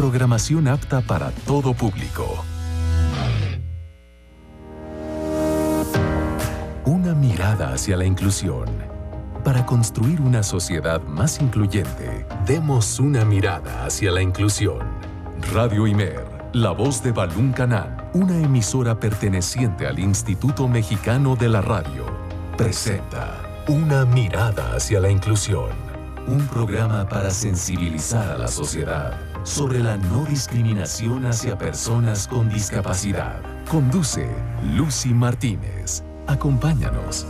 programación apta para todo público. Una mirada hacia la inclusión. Para construir una sociedad más incluyente, demos una mirada hacia la inclusión. Radio Imer, la voz de Balún Canán, una emisora perteneciente al Instituto Mexicano de la Radio, presenta Una mirada hacia la inclusión. Un programa para sensibilizar a la sociedad sobre la no discriminación hacia personas con discapacidad. Conduce Lucy Martínez. Acompáñanos.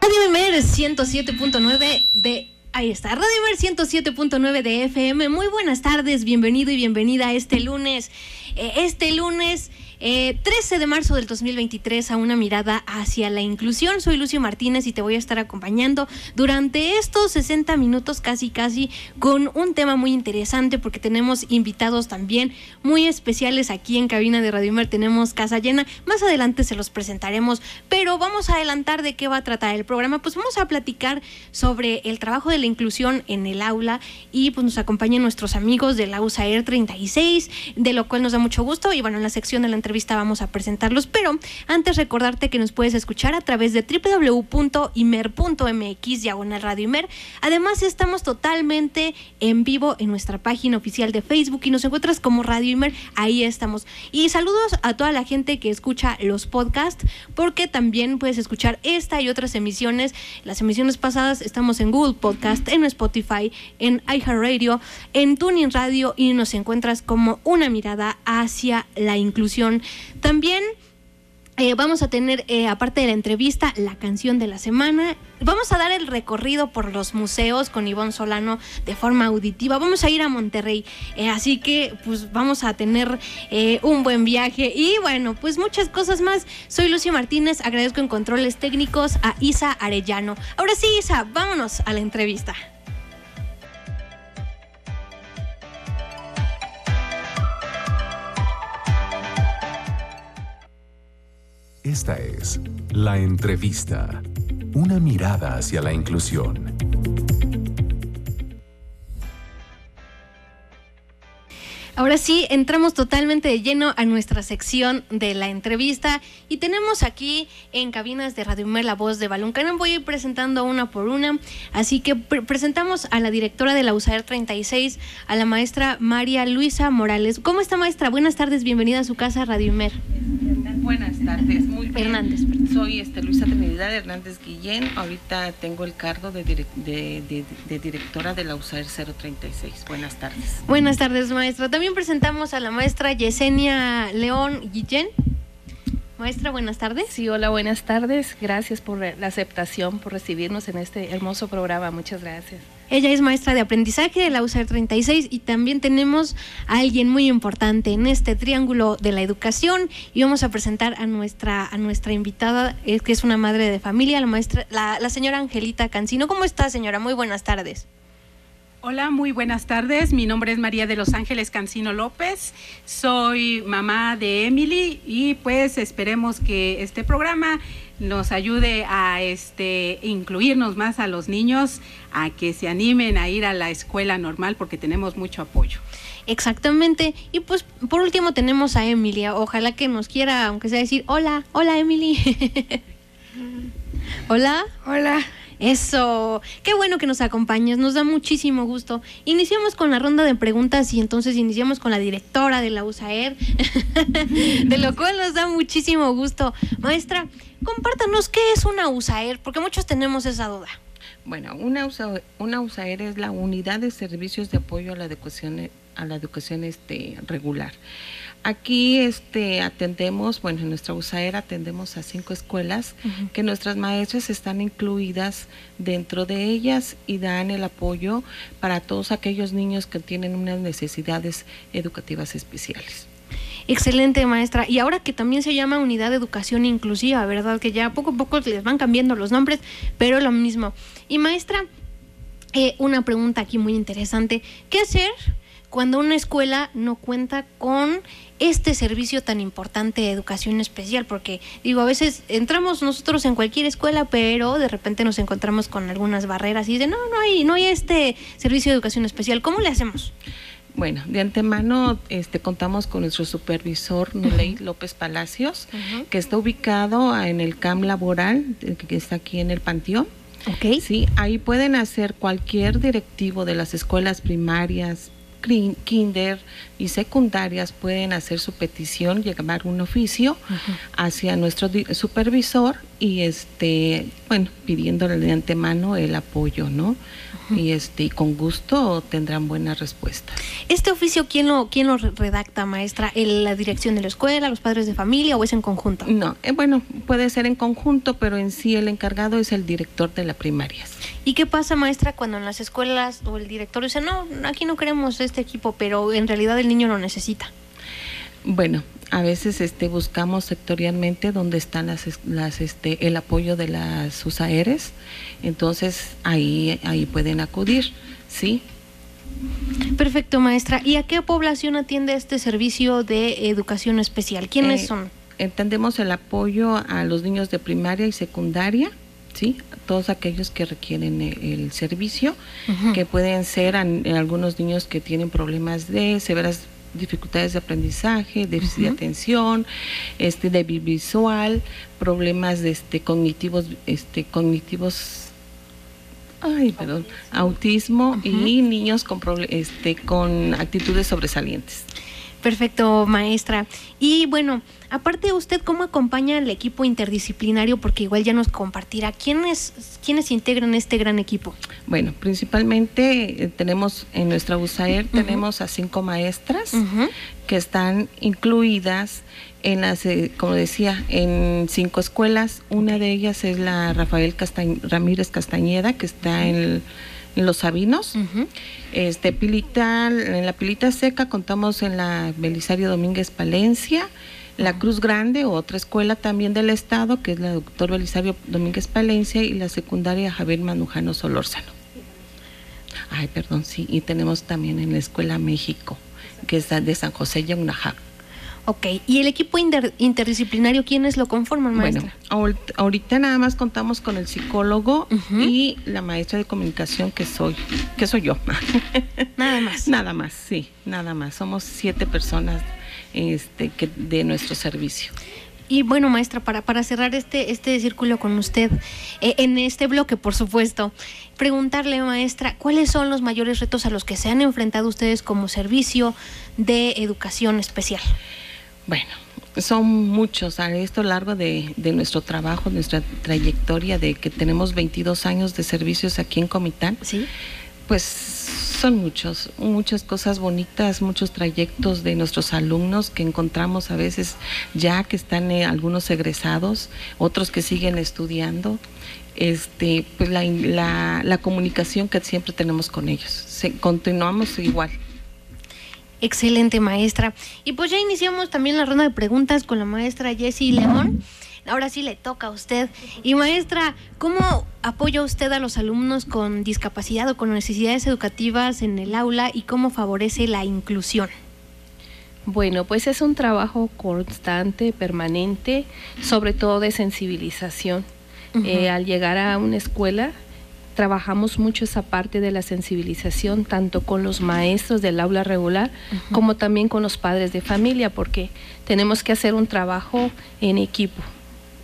Radio Imer 107.9 de Ahí está, Radio Imer 107.9 de FM. Muy buenas tardes, bienvenido y bienvenida este lunes. Eh, este lunes eh, 13 de marzo del 2023 a una mirada hacia la inclusión. Soy Lucio Martínez y te voy a estar acompañando durante estos 60 minutos casi casi con un tema muy interesante porque tenemos invitados también muy especiales aquí en cabina de Radio Imer. Tenemos casa llena. Más adelante se los presentaremos, pero vamos a adelantar de qué va a tratar el programa. Pues vamos a platicar sobre el trabajo de la inclusión en el aula y pues nos acompañan nuestros amigos de la USAER 36, de lo cual nos da mucho gusto y bueno, en la sección de la entrevista vamos a presentarlos, pero antes recordarte que nos puedes escuchar a través de www.imer.mx diagonal radio Imer. Además estamos totalmente en vivo en nuestra página oficial de Facebook y nos encuentras como Radio Imer, ahí estamos. Y saludos a toda la gente que escucha los podcasts, porque también puedes escuchar esta y otras emisiones. Las emisiones pasadas estamos en Google Podcast, en Spotify, en iHeartRadio, en Tuning Radio y nos encuentras como una mirada hacia la inclusión. También eh, vamos a tener, eh, aparte de la entrevista, la canción de la semana. Vamos a dar el recorrido por los museos con Ivonne Solano de forma auditiva. Vamos a ir a Monterrey. Eh, así que, pues, vamos a tener un buen viaje. Y bueno, pues muchas cosas más. Soy Lucio Martínez. Agradezco en controles técnicos a Isa Arellano. Ahora sí, Isa, vámonos a la entrevista. Esta es La Entrevista, una mirada hacia la inclusión. Ahora sí, entramos totalmente de lleno a nuestra sección de la entrevista y tenemos aquí en cabinas de Radio Mer la voz de Balón Canán. Voy a ir presentando una por una, así que pre presentamos a la directora de la USAER 36, a la maestra María Luisa Morales. ¿Cómo está maestra? Buenas tardes, bienvenida a su casa Radio Mer. Buenas tardes, muy bien. Hernández. Soy este, Luisa Trinidad Hernández Guillén, ahorita tengo el cargo de, direc de, de, de directora de la USAER 036. Buenas tardes. Buenas tardes maestra. También presentamos a la maestra Yesenia León Guillén. Maestra, buenas tardes. Sí, hola, buenas tardes. Gracias por la aceptación, por recibirnos en este hermoso programa. Muchas gracias. Ella es maestra de aprendizaje de la USAR 36 y también tenemos a alguien muy importante en este triángulo de la educación y vamos a presentar a nuestra a nuestra invitada eh, que es una madre de familia, la maestra la, la señora Angelita Cancino. ¿Cómo está, señora? Muy buenas tardes. Hola, muy buenas tardes. Mi nombre es María de Los Ángeles Cancino López. Soy mamá de Emily y pues esperemos que este programa nos ayude a este incluirnos más a los niños, a que se animen a ir a la escuela normal porque tenemos mucho apoyo. Exactamente. Y pues por último tenemos a Emilia. Ojalá que nos quiera, aunque sea decir, hola, hola Emily. hola. Hola. Eso, qué bueno que nos acompañas, nos da muchísimo gusto. Iniciamos con la ronda de preguntas y entonces iniciamos con la directora de la USAER, de lo cual nos da muchísimo gusto. Maestra, compártanos qué es una USAER, porque muchos tenemos esa duda. Bueno, una, USA, una USAER es la unidad de servicios de apoyo a la educación, a la educación este, regular. Aquí este, atendemos, bueno, en nuestra USAER atendemos a cinco escuelas uh -huh. que nuestras maestras están incluidas dentro de ellas y dan el apoyo para todos aquellos niños que tienen unas necesidades educativas especiales. Excelente, maestra. Y ahora que también se llama Unidad de Educación Inclusiva, ¿verdad? Que ya poco a poco les van cambiando los nombres, pero lo mismo. Y maestra, eh, una pregunta aquí muy interesante. ¿Qué hacer cuando una escuela no cuenta con este servicio tan importante de educación especial, porque digo, a veces entramos nosotros en cualquier escuela, pero de repente nos encontramos con algunas barreras y de no, no hay, no hay este servicio de educación especial. ¿Cómo le hacemos? Bueno, de antemano este, contamos con nuestro supervisor, Nuley López Palacios, que está ubicado en el CAM laboral, que está aquí en el Panteón. Ok. Sí, ahí pueden hacer cualquier directivo de las escuelas primarias, kinder y secundarias pueden hacer su petición, llevar un oficio hacia nuestro supervisor y este, bueno, pidiéndole de antemano el apoyo, ¿no? Y este, y con gusto tendrán buena respuesta. ¿Este oficio quién lo, quién lo redacta, maestra? ¿El- ¿La dirección de la escuela, los padres de familia o es en conjunto? No, eh, bueno, puede ser en conjunto, pero en sí el encargado es el director de la primaria. ¿Y qué pasa, maestra, cuando en las escuelas o el director dice, no, aquí no queremos este equipo, pero en realidad el niño lo necesita? Bueno, a veces este buscamos sectorialmente donde están las, las este el apoyo de las USAERES, entonces ahí ahí pueden acudir, ¿sí? Perfecto, maestra. ¿Y a qué población atiende este servicio de educación especial? ¿Quiénes Eh, son? Entendemos el apoyo a los niños de primaria y secundaria, ¿sí? Todos aquellos que requieren e- el, servicio, que pueden ser an- algunos niños que tienen problemas de severas dificultades de aprendizaje, déficit de atención, este débil visual, problemas de este cognitivos este cognitivos ay, perdón, autismo y niños con este con actitudes sobresalientes. Perfecto, maestra. Y bueno, aparte usted, ¿cómo acompaña al equipo interdisciplinario? Porque igual ya nos compartirá. ¿Quiénes, quiénes integran este gran equipo? Bueno, principalmente eh, tenemos en nuestra USAER tenemos a cinco maestras que están incluidas en las, eh, como decía, en cinco escuelas. Una de ellas es la Rafael Castañ- Ramírez Castañeda, que está en, en Los Sabinos. Este Pilita, en la Pilita Seca contamos en la Belisario Domínguez Palencia, la Cruz Grande, otra escuela también del estado, que es la Doctor Belisario Domínguez Palencia, y la secundaria Javier Manujano Solórzano. Ay, perdón, sí, y tenemos también en la Escuela México, que es de San José Yaunajá. Ok. ¿Y el equipo inter- interdisciplinario quiénes lo conforman, maestra? Bueno, ahor- ahorita nada más contamos con el psicólogo y la maestra de comunicación que soy, que soy yo. Nada más. Nada más, sí, nada más. Somos siete personas este, que, de nuestro servicio. Y bueno, maestra, para, para cerrar este, este círculo con usted, eh, en este bloque, por supuesto, preguntarle, maestra, ¿cuáles son los mayores retos a los que se han enfrentado ustedes como servicio de educación especial? Bueno, son muchos a esto largo de, de nuestro trabajo, nuestra trayectoria de que tenemos 22 años de servicios aquí en Comitán. ¿Sí? Pues son muchos, muchas cosas bonitas, muchos trayectos de nuestros alumnos que encontramos a veces ya que están eh, algunos egresados, otros que siguen estudiando. Este, pues la, la, la comunicación que siempre tenemos con ellos. Se- continuamos igual. Excelente, maestra. Y pues ya iniciamos también la ronda de preguntas con la maestra Jessie León. Ahora sí le toca a usted. Y maestra, ¿cómo apoya usted a los alumnos con discapacidad o con necesidades educativas en el aula y cómo favorece la inclusión? Bueno, pues es un trabajo constante, permanente, sobre todo de sensibilización. Eh, al llegar a una escuela, trabajamos mucho esa parte de la sensibilización, tanto con los maestros del aula regular como también con los padres de familia, porque tenemos que hacer un trabajo en equipo.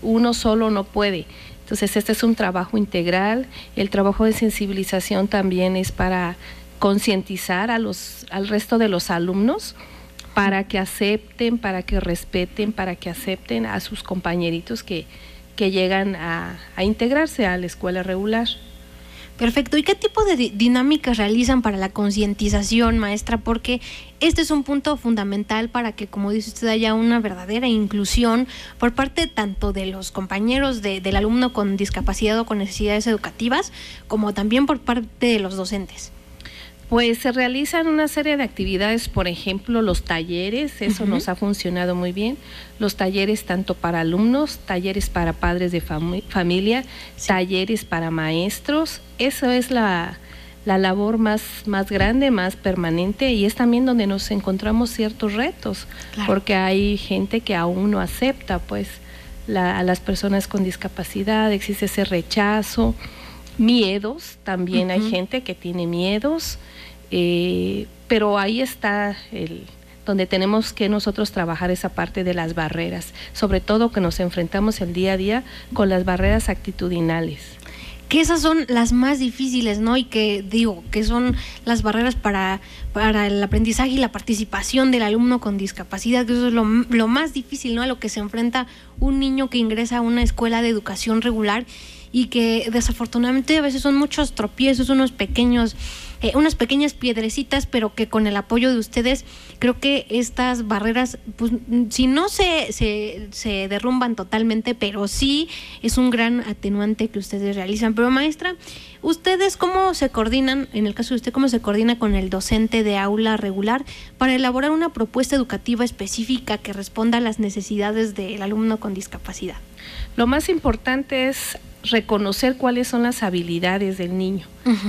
Uno solo no puede. Entonces, este es un trabajo integral. El trabajo de sensibilización también es para concientizar a los, al resto de los alumnos para que acepten, para que respeten, para que acepten a sus compañeritos que, que llegan a, a integrarse a la escuela regular. Perfecto. ¿Y qué tipo de di- dinámicas realizan para la concientización, maestra? Porque este es un punto fundamental para que, como dice usted, haya una verdadera inclusión por parte tanto de los compañeros de- del alumno con discapacidad o con necesidades educativas, como también por parte de los docentes. Pues se realizan una serie de actividades, por ejemplo, los talleres, eso nos ha funcionado muy bien. Los talleres tanto para alumnos, talleres para padres de fami- familia, talleres para maestros. Eso es la, la labor más, más grande, más permanente y es también donde nos encontramos ciertos retos, porque hay gente que aún no acepta pues a las personas con discapacidad, existe ese rechazo, miedos, también hay gente que tiene miedos, eh, pero ahí está el, donde tenemos que nosotros trabajar esa parte de las barreras, sobre todo que nos enfrentamos el día a día con las barreras actitudinales. Que esas son las más difíciles, ¿no? Y que digo, que son las barreras para, para el aprendizaje y la participación del alumno con discapacidad, que eso es lo, lo más difícil, ¿no? A lo que se enfrenta un niño que ingresa a una escuela de educación regular y que desafortunadamente a veces son muchos tropiezos, unos pequeños eh, unas pequeñas piedrecitas, pero que con el apoyo de ustedes, creo que estas barreras, pues si no se, se, se derrumban totalmente, pero sí es un gran atenuante que ustedes realizan. Pero maestra, ¿ustedes cómo se coordinan, en el caso de usted, cómo se coordina con el docente de aula regular para elaborar una propuesta educativa específica que responda a las necesidades del alumno con discapacidad? Lo más importante es reconocer cuáles son las habilidades del niño.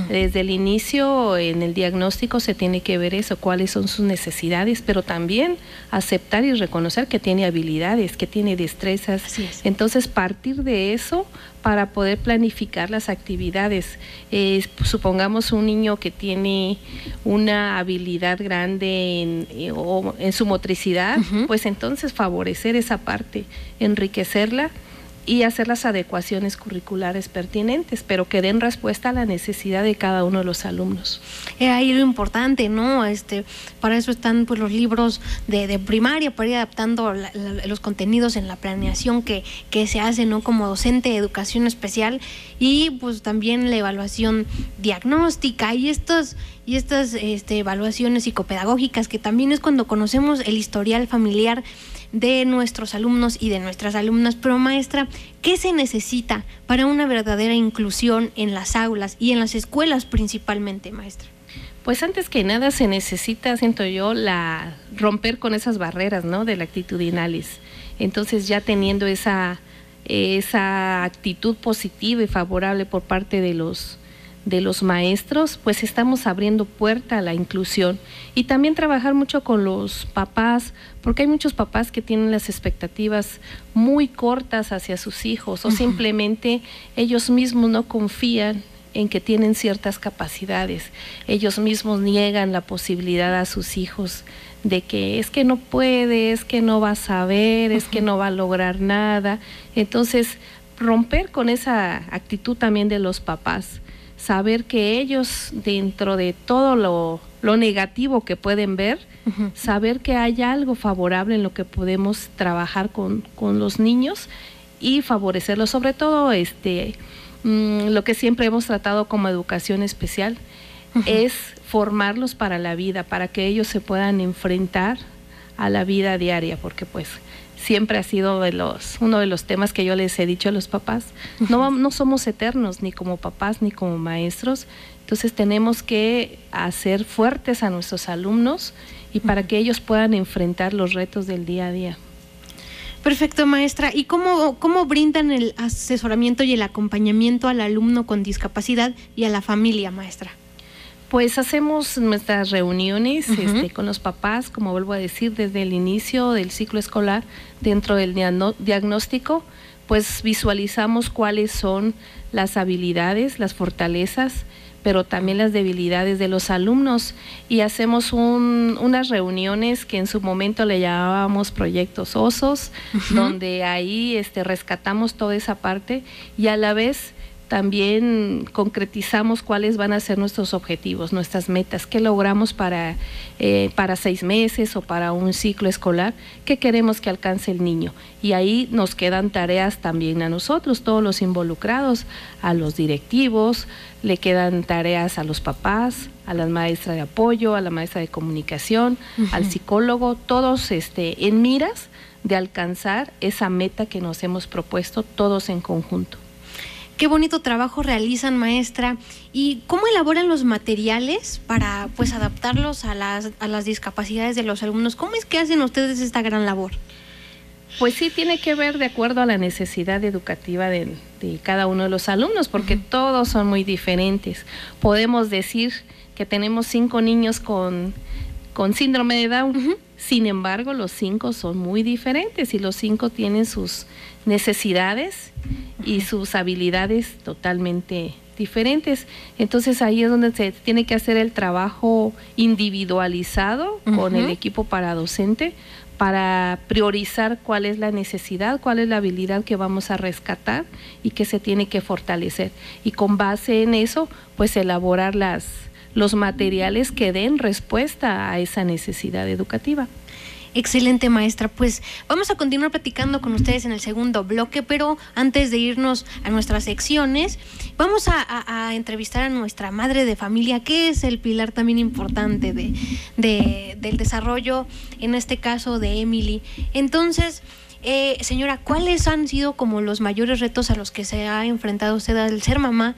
Desde el inicio, en el diagnóstico se tiene que ver eso, cuáles son sus necesidades, pero también aceptar y reconocer que tiene habilidades, que tiene destrezas. Entonces, partir de eso para poder planificar las actividades. supongamos un niño que tiene una habilidad grande en, eh, en su motricidad, pues entonces favorecer esa parte, enriquecerla y hacer las adecuaciones curriculares pertinentes, pero que den respuesta a la necesidad de cada uno de los alumnos. Es ahí lo importante, ¿no? Este, para eso están pues los libros de, de primaria, para ir adaptando los contenidos en la planeación que, que se hace, ¿no? Como docente de educación especial y pues también la evaluación diagnóstica y estos y estas este, evaluaciones psicopedagógicas que también es cuando conocemos el historial familiar de nuestros alumnos y de nuestras alumnas. Pero maestra, ¿qué se necesita para una verdadera inclusión en las aulas y en las escuelas principalmente, maestra? Pues antes que nada se necesita, siento yo, la romper con esas barreras, ¿no? Del actitudinales. Entonces ya teniendo esa esa actitud positiva y favorable por parte de los de los maestros, pues estamos abriendo puerta a la inclusión y también trabajar mucho con los papás, porque hay muchos papás que tienen las expectativas muy cortas hacia sus hijos o simplemente ellos mismos no confían en que tienen ciertas capacidades, ellos mismos niegan la posibilidad a sus hijos de que es que no puede, es que no va a saber, es que no va a lograr nada. Entonces, romper con esa actitud también de los papás saber que ellos, dentro de todo lo, negativo que pueden ver, saber que hay algo favorable en lo que podemos trabajar con, los niños y favorecerlos, sobre todo este, mm, lo que siempre hemos tratado como educación especial, es formarlos para la vida, para que ellos se puedan enfrentar a la vida diaria, porque pues siempre ha sido de los, uno de los temas que yo les he dicho a los papás. No, no somos eternos, ni como papás, ni como maestros. Entonces tenemos que hacer fuertes a nuestros alumnos y para que ellos puedan enfrentar los retos del día a día. Perfecto, maestra. ¿Y cómo, cómo brindan el asesoramiento y el acompañamiento al alumno con discapacidad y a la familia, maestra? Pues hacemos nuestras reuniones este, con los papás, como vuelvo a decir, desde el inicio del ciclo escolar, dentro del diagnóstico, pues visualizamos cuáles son las habilidades, las fortalezas, pero también las debilidades de los alumnos. Y hacemos unas reuniones que en su momento le llamábamos proyectos osos, donde ahí este, rescatamos toda esa parte y a la vez también concretizamos cuáles van a ser nuestros objetivos, nuestras metas, qué logramos para, eh, para seis meses o para un ciclo escolar, qué queremos que alcance el niño. Y ahí nos quedan tareas también a nosotros, todos los involucrados, a los directivos, le quedan tareas a los papás, a la maestra de apoyo, a la maestra de comunicación, al psicólogo, todos este, en miras de alcanzar esa meta que nos hemos propuesto todos en conjunto. Qué bonito trabajo realizan, maestra. ¿Y cómo elaboran los materiales para pues adaptarlos a las, a las discapacidades de los alumnos? ¿Cómo es que hacen ustedes esta gran labor? Pues sí, tiene que ver de acuerdo a la necesidad educativa de, cada uno de los alumnos, porque todos son muy diferentes. Podemos decir que tenemos cinco niños con, con síndrome de Down. Sin embargo, los cinco son muy diferentes y los cinco tienen sus necesidades y sus habilidades totalmente diferentes. Entonces ahí es donde se tiene que hacer el trabajo individualizado con el equipo para docente para priorizar cuál es la necesidad, cuál es la habilidad que vamos a rescatar y que se tiene que fortalecer. Y con base en eso, pues elaborar las, los materiales que den respuesta a esa necesidad educativa. Excelente maestra, pues vamos a continuar platicando con ustedes en el segundo bloque, pero antes de irnos a nuestras secciones, vamos a, entrevistar a nuestra madre de familia, que es el pilar también importante de, del desarrollo, en este caso de Emily. Entonces, eh, señora, ¿cuáles han sido como los mayores retos a los que se ha enfrentado usted al ser mamá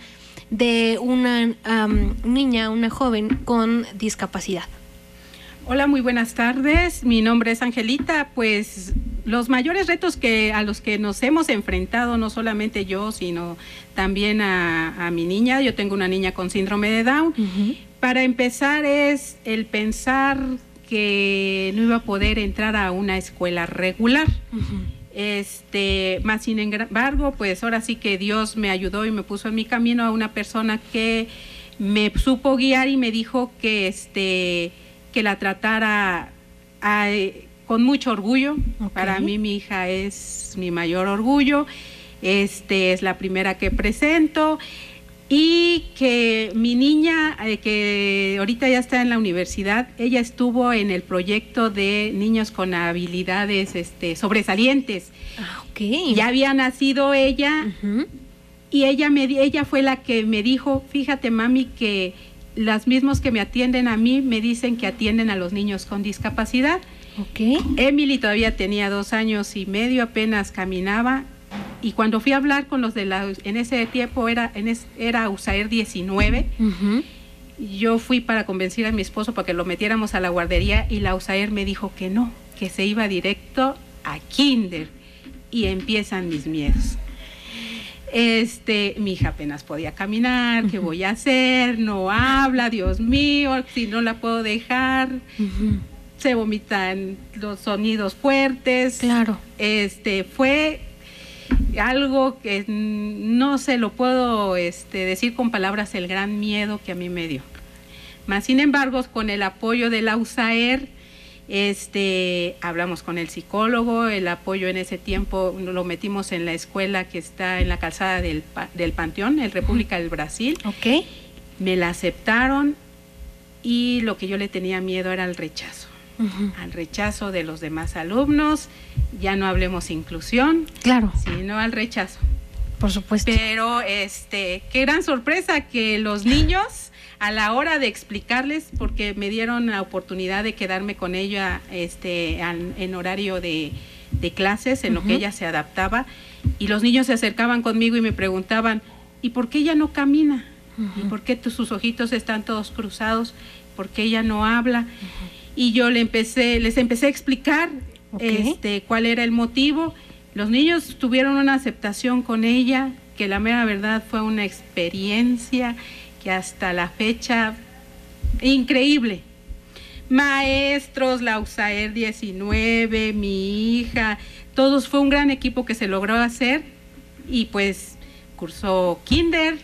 de una niña, una joven con discapacidad? Hola, muy buenas tardes. Mi nombre es Angelita. Pues los mayores retos que a los que nos hemos enfrentado, no solamente yo, sino también a, mi niña. Yo tengo una niña con síndrome de Down. Para empezar es el pensar que no iba a poder entrar a una escuela regular. Este, más sin embargo, pues ahora sí que Dios me ayudó y me puso en mi camino a una persona que me supo guiar y me dijo que este que la tratara con mucho orgullo. Para mí mi hija es mi mayor orgullo. Este es la primera que presento y que mi niña, eh, que ahorita ya está en la universidad, ella estuvo en el proyecto de niños con habilidades este, sobresalientes. Ah, Ya había nacido ella y ella, me, ella fue la que me dijo, fíjate mami, que las mismos que me atienden a mí me dicen que atienden a los niños con discapacidad. Okay. Emily todavía tenía dos años y medio, apenas caminaba. Y cuando fui a hablar con los de la, en ese tiempo era, en era USAER 19, yo fui para convencer a mi esposo para que lo metiéramos a la guardería y la USAER me dijo que no, que se iba directo a Kinder. Y empiezan mis miedos este, mi hija apenas podía caminar, ¿qué voy a hacer? No habla, Dios mío, si no la puedo dejar. Se vomitan los sonidos fuertes. Claro. Este, fue algo que no se lo puedo este, decir con palabras el gran miedo que a mí me dio. Más sin embargo, con el apoyo de la USAER, este, hablamos con el psicólogo, el apoyo en ese tiempo lo metimos en la escuela que está en la calzada del, del Panteón, en República del Brasil. Ok. Me la aceptaron y lo que yo le tenía miedo era el rechazo. Al rechazo de los demás alumnos, ya no hablemos inclusión, claro. sino al rechazo. Por supuesto. Pero este, qué gran sorpresa que los niños a la hora de explicarles, porque me dieron la oportunidad de quedarme con ella este, en, horario de, clases, en lo que ella se adaptaba, y los niños se acercaban conmigo y me preguntaban, ¿y por qué ella no camina? ¿Y por qué sus ojitos están todos cruzados? ¿Por qué ella no habla? Y yo le empecé, les empecé a explicar este, cuál era el motivo. Los niños tuvieron una aceptación con ella, que la mera verdad fue una experiencia hasta la fecha, increíble. Maestros, la USAER 19, mi hija, todos fue un gran equipo que se logró hacer y pues cursó kinder,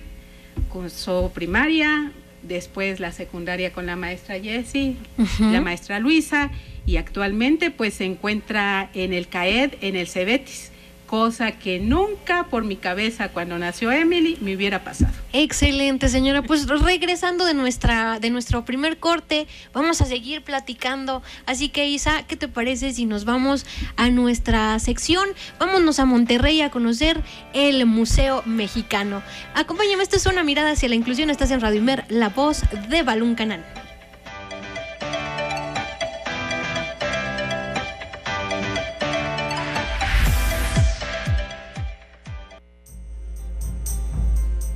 cursó primaria, después la secundaria con la maestra Jessie, la maestra Luisa y actualmente pues se encuentra en el CAED, en el Cebetis cosa que nunca por mi cabeza cuando nació Emily me hubiera pasado. Excelente, señora. Pues regresando de nuestra de nuestro primer corte, vamos a seguir platicando. Así que Isa, ¿qué te parece si nos vamos a nuestra sección? Vámonos a Monterrey a conocer el Museo Mexicano. Acompáñame, esta es una mirada hacia la inclusión. Estás en Radio Imer, la voz de Balún Canal.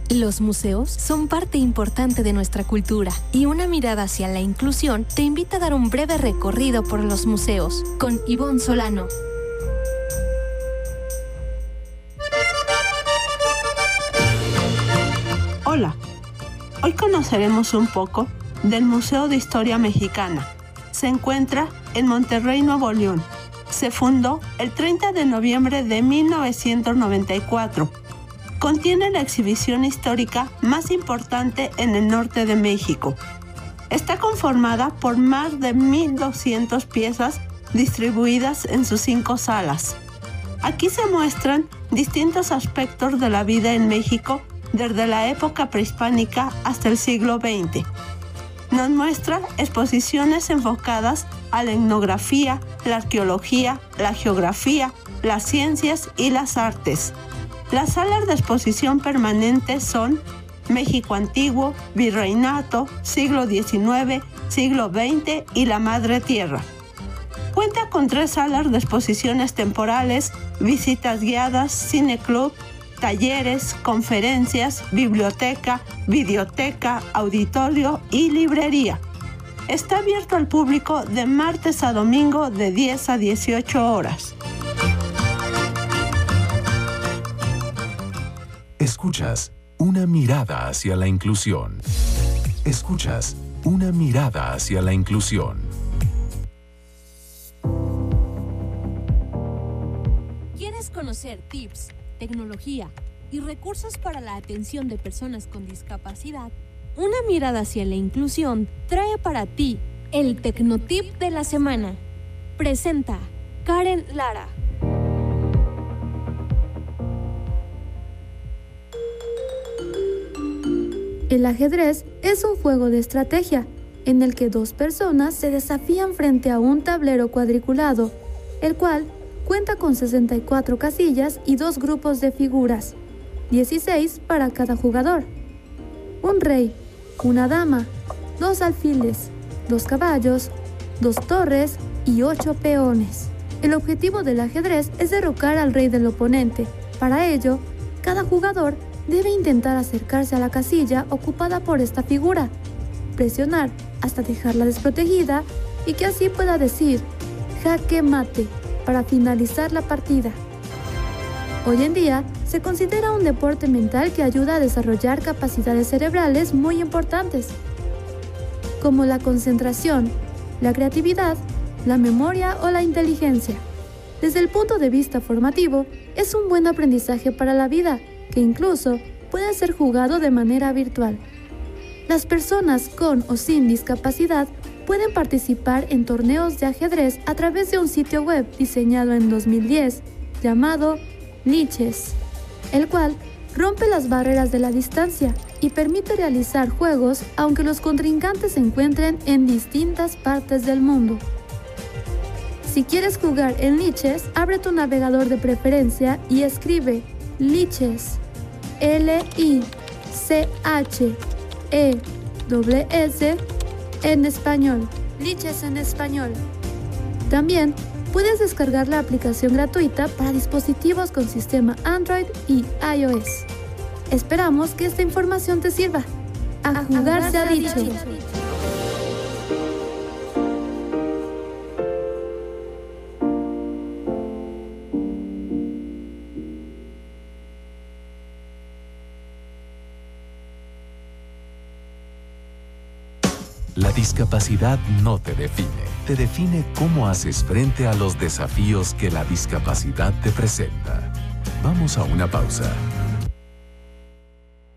Los museos son parte importante de nuestra cultura y una mirada hacia la inclusión te invita a dar un breve recorrido por los museos con Ivonne Solano. Hola, hoy conoceremos un poco del Museo de Historia Mexicana. Se encuentra en Monterrey, Nuevo León. Se fundó el 30 de noviembre de 1994 Contiene la exhibición histórica más importante en el norte de México. Está conformada por más de 1.200 piezas distribuidas en sus cinco salas. Aquí se muestran distintos aspectos de la vida en México desde la época prehispánica hasta el siglo XX. Nos muestra exposiciones enfocadas a la etnografía, la arqueología, la geografía, las ciencias y las artes. Las salas de exposición permanentes son México Antiguo, Virreinato, siglo XIX, siglo XX y la Madre Tierra. Cuenta con tres salas de exposiciones temporales, visitas guiadas, cine club, talleres, conferencias, biblioteca, videoteca, auditorio y librería. Está abierto al público de martes a domingo de 10 a 18 horas. Escuchas una mirada hacia la inclusión. Escuchas una mirada hacia la inclusión. ¿Quieres conocer tips, tecnología y recursos para la atención de personas con discapacidad? Una mirada hacia la inclusión trae para ti el Tecnotip de la semana. Presenta Karen Lara. El ajedrez es un juego de estrategia en el que dos personas se desafían frente a un tablero cuadriculado, el cual cuenta con 64 casillas y dos grupos de figuras, 16 para cada jugador. Un rey, una dama, dos alfiles, dos caballos, dos torres y ocho peones. El objetivo del ajedrez es derrocar al rey del oponente. Para ello, cada jugador debe intentar acercarse a la casilla ocupada por esta figura, presionar hasta dejarla desprotegida y que así pueda decir jaque mate para finalizar la partida. Hoy en día se considera un deporte mental que ayuda a desarrollar capacidades cerebrales muy importantes, como la concentración, la creatividad, la memoria o la inteligencia. Desde el punto de vista formativo, es un buen aprendizaje para la vida que incluso puede ser jugado de manera virtual. Las personas con o sin discapacidad pueden participar en torneos de ajedrez a través de un sitio web diseñado en 2010 llamado Liches, el cual rompe las barreras de la distancia y permite realizar juegos aunque los contrincantes se encuentren en distintas partes del mundo. Si quieres jugar en Liches, abre tu navegador de preferencia y escribe Liches L-I-C-H-E-S en español. Liches en español. También puedes descargar la aplicación gratuita para dispositivos con sistema Android y iOS. Esperamos que esta información te sirva. A, jugar, se ha dicho. Discapacidad no te define, te define cómo haces frente a los desafíos que la discapacidad te presenta. Vamos a una pausa.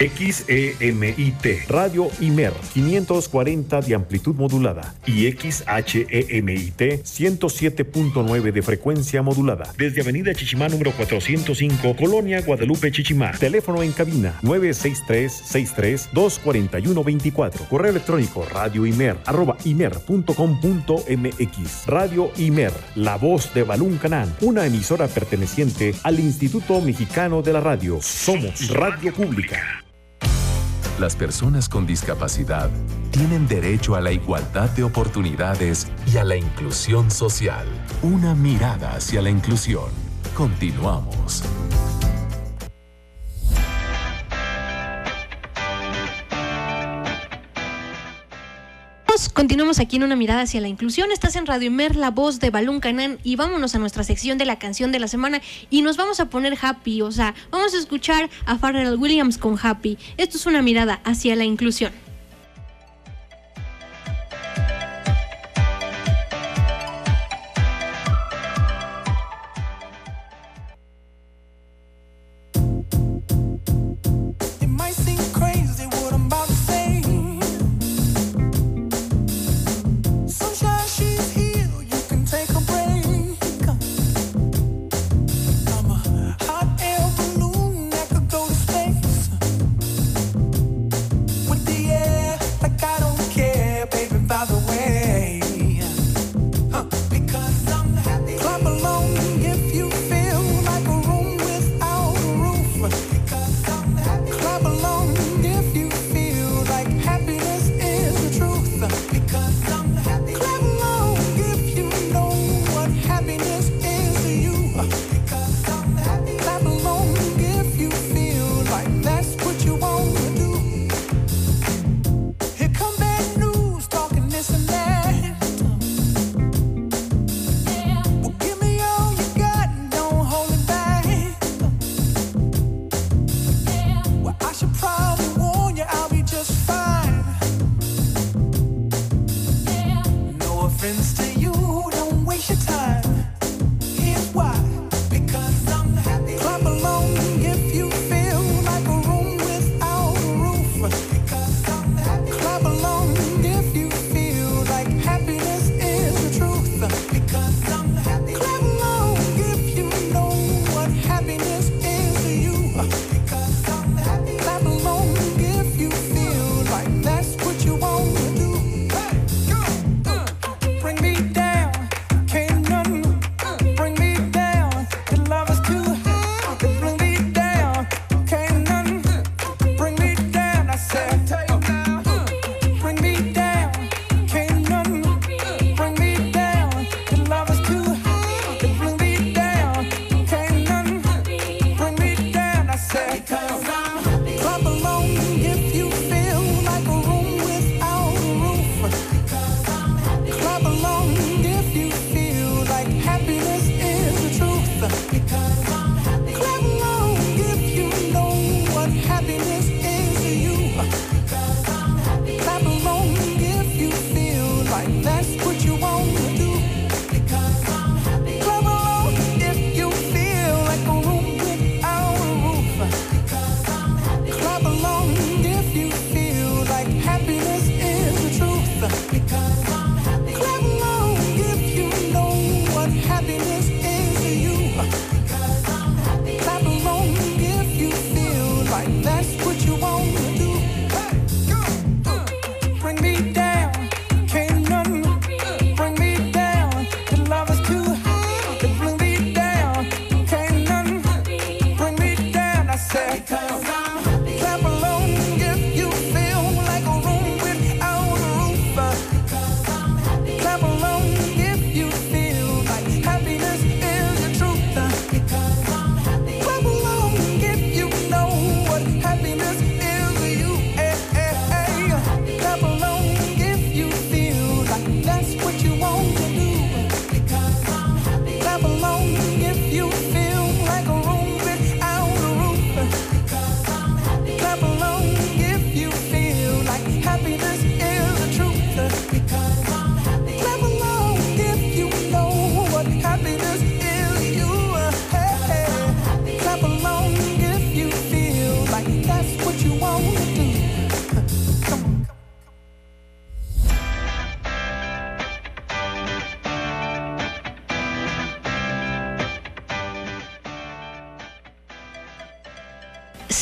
XEMIT, Radio IMER, 540 de amplitud modulada y XHEMIT, 107.9 de frecuencia modulada. Desde Avenida Chichimá número 405, Colonia Guadalupe Chichimá. Teléfono en cabina 963-63-241-24. Correo electrónico radioimer arroba imer.com.mx. Radio Imer, la voz de Balún Canán, una emisora perteneciente al Instituto Mexicano de la Radio. Somos Radio Pública. Las personas con discapacidad tienen derecho a la igualdad de oportunidades y a la inclusión social. Una mirada hacia la inclusión. Continuamos. Continuamos aquí en una mirada hacia la inclusión. Estás en Radio Imer, la voz de Balún Canán y vámonos a nuestra sección de la canción de la semana y nos vamos a poner happy, o sea, vamos a escuchar a Pharrell Williams con Happy. Esto es una mirada hacia la inclusión.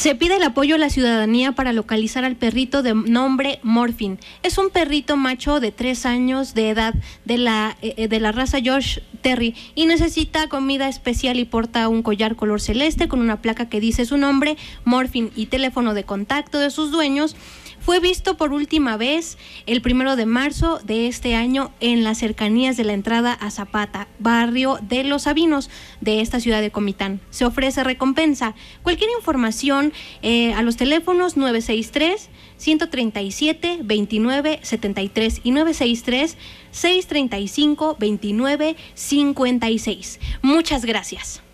Se pide el apoyo a la ciudadanía para localizar al perrito de nombre Morphin. Es un perrito macho de tres años de edad de la, eh, de la raza George Terry y necesita comida especial y porta un collar color celeste con una placa que dice su nombre, Morphin y teléfono de contacto de sus dueños fue visto por última vez el primero de marzo de este año en las cercanías de la entrada a Zapata, barrio de Los Sabinos de esta ciudad de Comitán. Se ofrece recompensa. Cualquier información eh, a los teléfonos 963 137 29 73 y 963 635 29 56. Muchas gracias.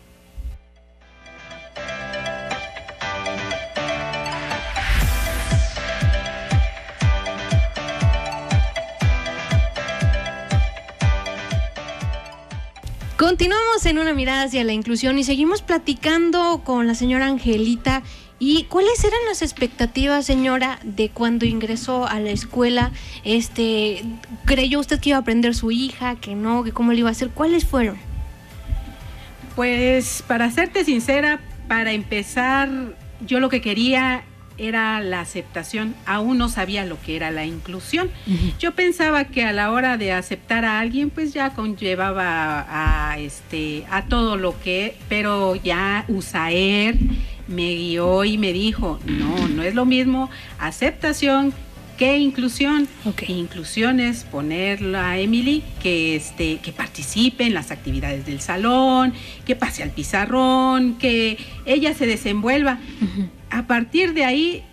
Continuamos en una mirada hacia la inclusión y seguimos platicando con la señora Angelita. ¿Y cuáles eran las expectativas, señora, de cuando ingresó a la escuela? Este, ¿Creyó usted que iba a aprender su hija, que no, que cómo le iba a hacer? ¿Cuáles fueron? Pues para serte sincera, para empezar, yo lo que quería era la aceptación, aún no sabía lo que era la inclusión. Yo pensaba que a la hora de aceptar a alguien, pues ya conllevaba a, este a todo lo que, pero ya USAER me guió y me dijo, no, no es lo mismo aceptación que inclusión. Inclusión es ponerla a Emily que este que participe en las actividades del salón, que pase al pizarrón, que ella se desenvuelva a partir de ahí,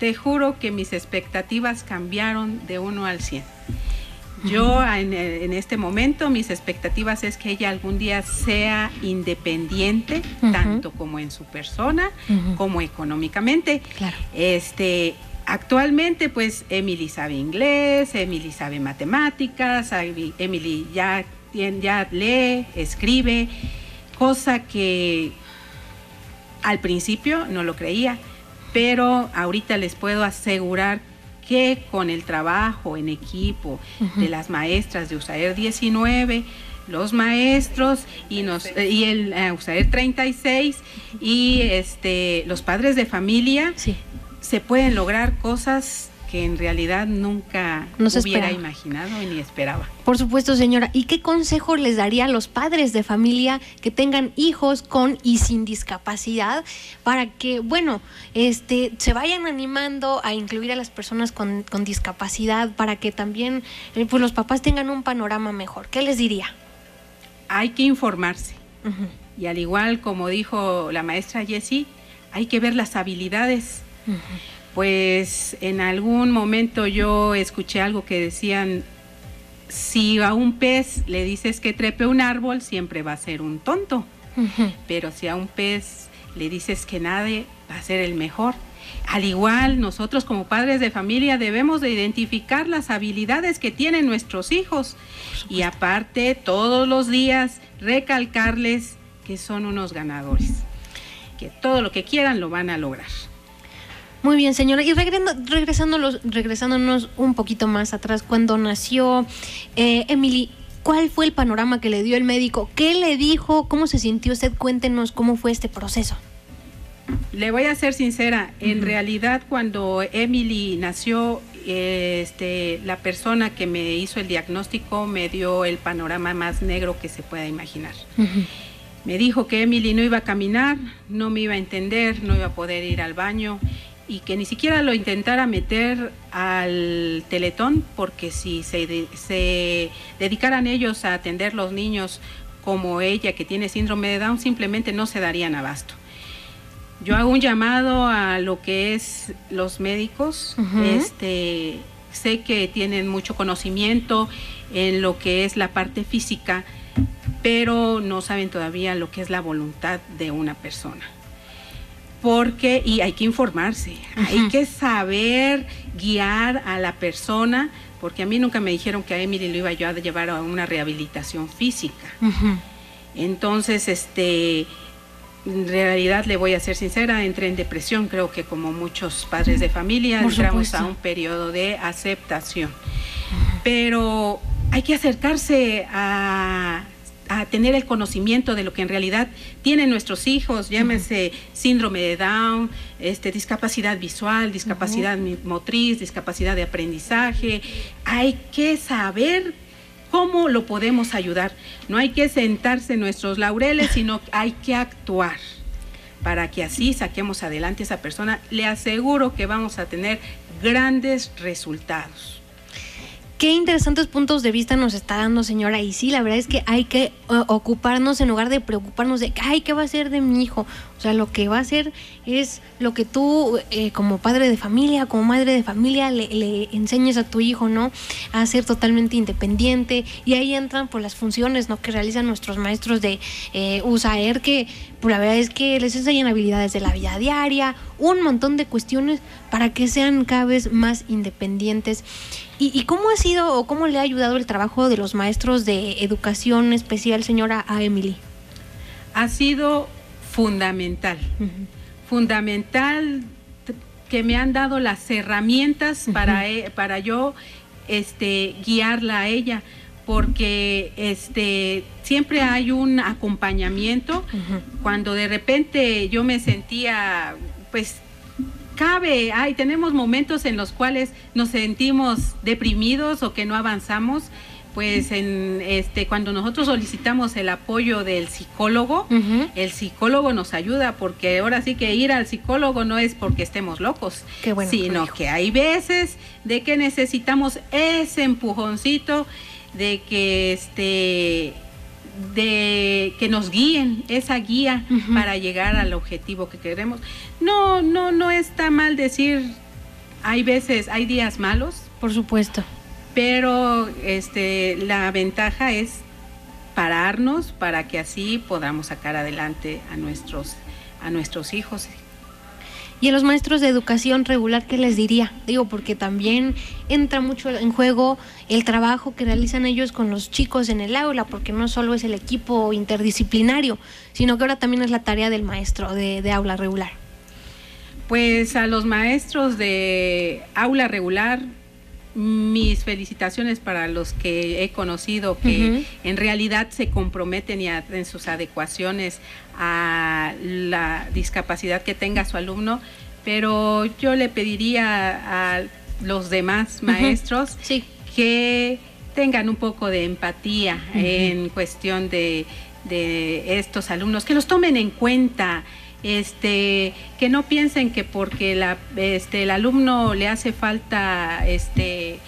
te juro que mis expectativas cambiaron de 1 al 100. Yo en, este momento mis expectativas es que ella algún día sea independiente, tanto como en su persona, como económicamente. Este, actualmente pues Emily sabe inglés, Emily sabe matemáticas, Emily ya, ya lee, escribe, cosa que al principio no lo creía, pero ahorita les puedo asegurar que con el trabajo en equipo de las maestras de USAER 19, los maestros y, nos, y el uh, USAER 36 y este, los padres de familia, se pueden lograr cosas que en realidad nunca no hubiera imaginado ni esperaba. Por supuesto, señora. ¿Y qué consejo les daría a los padres de familia que tengan hijos con y sin discapacidad para que, bueno, este, se vayan animando a incluir a las personas con, discapacidad para que también eh, pues, los papás tengan un panorama mejor? ¿Qué les diría? Hay que informarse. Y al igual como dijo la maestra Jessie, hay que ver las habilidades pues en algún momento yo escuché algo que decían, si a un pez le dices que trepe un árbol, siempre va a ser un tonto, pero si a un pez le dices que nade, va a ser el mejor. Al igual, nosotros como padres de familia debemos de identificar las habilidades que tienen nuestros hijos y aparte todos los días recalcarles que son unos ganadores, que todo lo que quieran lo van a lograr. Muy bien, señora. Y regresándonos, regresándonos un poquito más atrás, cuando nació eh, Emily, ¿cuál fue el panorama que le dio el médico? ¿Qué le dijo? ¿Cómo se sintió usted? Cuéntenos cómo fue este proceso. Le voy a ser sincera, en realidad cuando Emily nació, este, la persona que me hizo el diagnóstico me dio el panorama más negro que se pueda imaginar. Me dijo que Emily no iba a caminar, no me iba a entender, no iba a poder ir al baño y que ni siquiera lo intentara meter al teletón, porque si se, se dedicaran ellos a atender los niños como ella que tiene síndrome de Down, simplemente no se darían abasto. Yo hago un llamado a lo que es los médicos, este, sé que tienen mucho conocimiento en lo que es la parte física, pero no saben todavía lo que es la voluntad de una persona porque, y hay que informarse, hay que saber guiar a la persona, porque a mí nunca me dijeron que a Emily lo iba yo a llevar a una rehabilitación física. Entonces, este, en realidad le voy a ser sincera, entré en depresión, creo que como muchos padres de familia, entramos a un periodo de aceptación. Pero hay que acercarse a a tener el conocimiento de lo que en realidad tienen nuestros hijos, llámese síndrome de Down, este, discapacidad visual, discapacidad motriz, discapacidad de aprendizaje. Hay que saber cómo lo podemos ayudar. No hay que sentarse en nuestros laureles, sino hay que actuar para que así saquemos adelante a esa persona. Le aseguro que vamos a tener grandes resultados. Qué interesantes puntos de vista nos está dando, señora. Y sí, la verdad es que hay que uh, ocuparnos en lugar de preocuparnos de, ay, ¿qué va a ser de mi hijo? O sea, lo que va a hacer es lo que tú, eh, como padre de familia, como madre de familia, le, le, enseñes a tu hijo, ¿no? A ser totalmente independiente. Y ahí entran por las funciones, ¿no? Que realizan nuestros maestros de eh, USAER, que pues, la verdad es que les enseñan habilidades de la vida diaria, un montón de cuestiones para que sean cada vez más independientes. ¿Y, ¿Y, cómo ha sido o cómo le ha ayudado el trabajo de los maestros de educación especial, señora, a Emily? Ha sido fundamental, uh -huh. fundamental que me han dado las herramientas uh -huh. para, para yo este, guiarla a ella, porque este, siempre hay un acompañamiento. Uh -huh. Cuando de repente yo me sentía, pues, cabe, hay, tenemos momentos en los cuales nos sentimos deprimidos o que no avanzamos, pues en este cuando nosotros solicitamos el apoyo del psicólogo, uh -huh. el psicólogo nos ayuda porque ahora sí que ir al psicólogo no es porque estemos locos, bueno sino que hay veces de que necesitamos ese empujoncito de que este de que nos guíen esa guía uh -huh. para llegar al objetivo que queremos. No, no, no está mal decir, hay veces, hay días malos. Por supuesto. Pero este, la ventaja es pararnos para que así podamos sacar adelante a nuestros, a nuestros hijos y a los maestros de educación regular, ¿qué les diría? Digo, porque también entra mucho en juego el trabajo que realizan ellos con los chicos en el aula, porque no solo es el equipo interdisciplinario, sino que ahora también es la tarea del maestro de, de aula regular. Pues a los maestros de aula regular, mis felicitaciones para los que he conocido que uh -huh. en realidad se comprometen y en sus adecuaciones a la discapacidad que tenga su alumno, pero yo le pediría a los demás maestros uh -huh. sí. que tengan un poco de empatía uh -huh. en cuestión de, de estos alumnos, que los tomen en cuenta este que no piensen que porque la, este, el alumno le hace falta este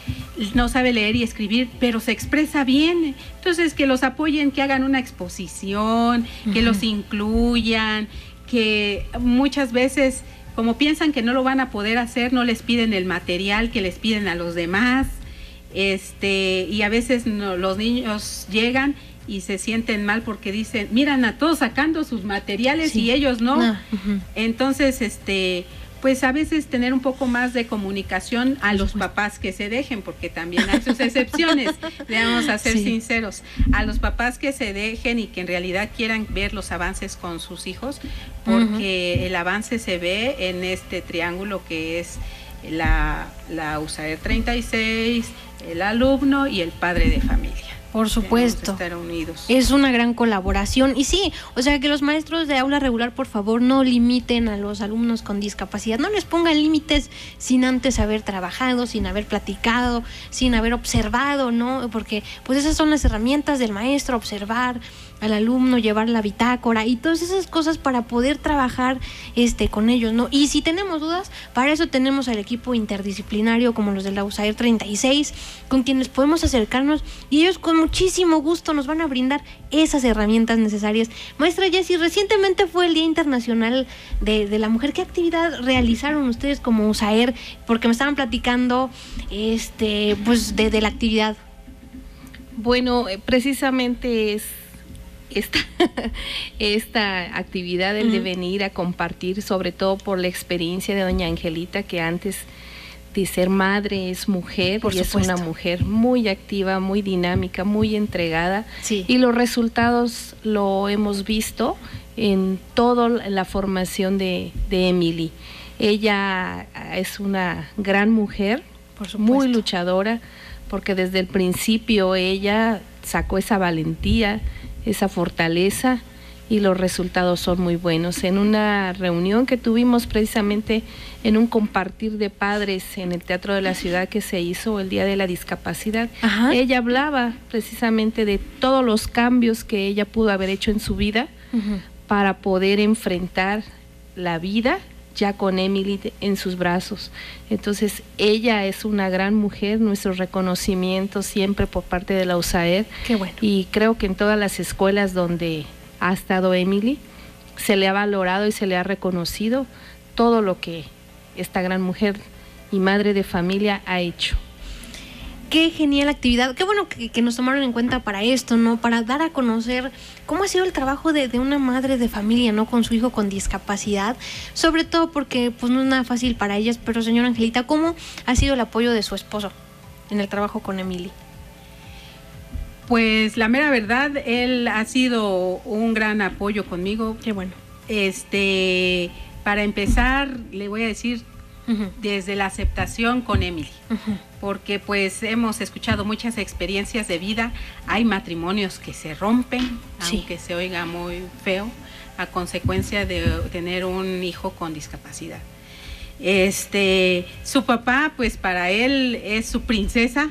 no sabe leer y escribir pero se expresa bien entonces que los apoyen que hagan una exposición uh -huh. que los incluyan que muchas veces como piensan que no lo van a poder hacer no les piden el material que les piden a los demás este y a veces no, los niños llegan y se sienten mal porque dicen, miran a todos sacando sus materiales sí. y ellos no. no. Uh -huh. Entonces, este, pues a veces tener un poco más de comunicación a los papás que se dejen, porque también hay sus excepciones, le vamos a ser sí. sinceros, a los papás que se dejen y que en realidad quieran ver los avances con sus hijos, porque uh -huh. el avance se ve en este triángulo que es la, la USAER 36, el alumno y el padre de familia. Por supuesto. Estar unidos. Es una gran colaboración. Y sí, o sea, que los maestros de aula regular, por favor, no limiten a los alumnos con discapacidad. No les pongan límites sin antes haber trabajado, sin haber platicado, sin haber observado, ¿no? Porque pues esas son las herramientas del maestro, observar al alumno, llevar la bitácora y todas esas cosas para poder trabajar este con ellos, ¿no? Y si tenemos dudas, para eso tenemos al equipo interdisciplinario como los de la USAIR 36, con quienes podemos acercarnos y ellos con muchísimo gusto nos van a brindar esas herramientas necesarias. Maestra Jessie, recientemente fue el Día Internacional de, de la Mujer. ¿Qué actividad realizaron ustedes como USAER? Porque me estaban platicando este pues de, de la actividad. Bueno, eh, precisamente es esta, esta actividad, el uh -huh. de venir a compartir, sobre todo por la experiencia de doña Angelita, que antes de ser madre es mujer por y supuesto. es una mujer muy activa, muy dinámica, muy entregada. Sí. Y los resultados lo hemos visto en toda la formación de, de Emily. Ella es una gran mujer, muy luchadora, porque desde el principio ella sacó esa valentía, esa fortaleza y los resultados son muy buenos. En una reunión que tuvimos precisamente en un compartir de padres en el Teatro de la Ciudad que se hizo el Día de la Discapacidad, Ajá. ella hablaba precisamente de todos los cambios que ella pudo haber hecho en su vida uh -huh. para poder enfrentar la vida ya con Emily en sus brazos. Entonces, ella es una gran mujer, nuestro reconocimiento siempre por parte de la USAED. Qué bueno. Y creo que en todas las escuelas donde ha estado Emily, se le ha valorado y se le ha reconocido todo lo que esta gran mujer y madre de familia ha hecho. Qué genial actividad. Qué bueno que, nos tomaron en cuenta para esto, ¿no? Para dar a conocer cómo ha sido el trabajo de, una madre de familia, ¿no? Con su hijo con discapacidad. Sobre todo porque, pues, no es nada fácil para ellas. Pero, señora Angelita, ¿cómo ha sido el apoyo de su esposo en el trabajo con Emily? Pues, la mera verdad, él ha sido un gran apoyo conmigo. Qué bueno. Este, para empezar, le voy a decir desde la aceptación con Emily, porque pues hemos escuchado muchas experiencias de vida, hay matrimonios que se rompen, aunque se oiga muy feo, a consecuencia de tener un hijo con discapacidad. Este, su papá, pues para él es su princesa.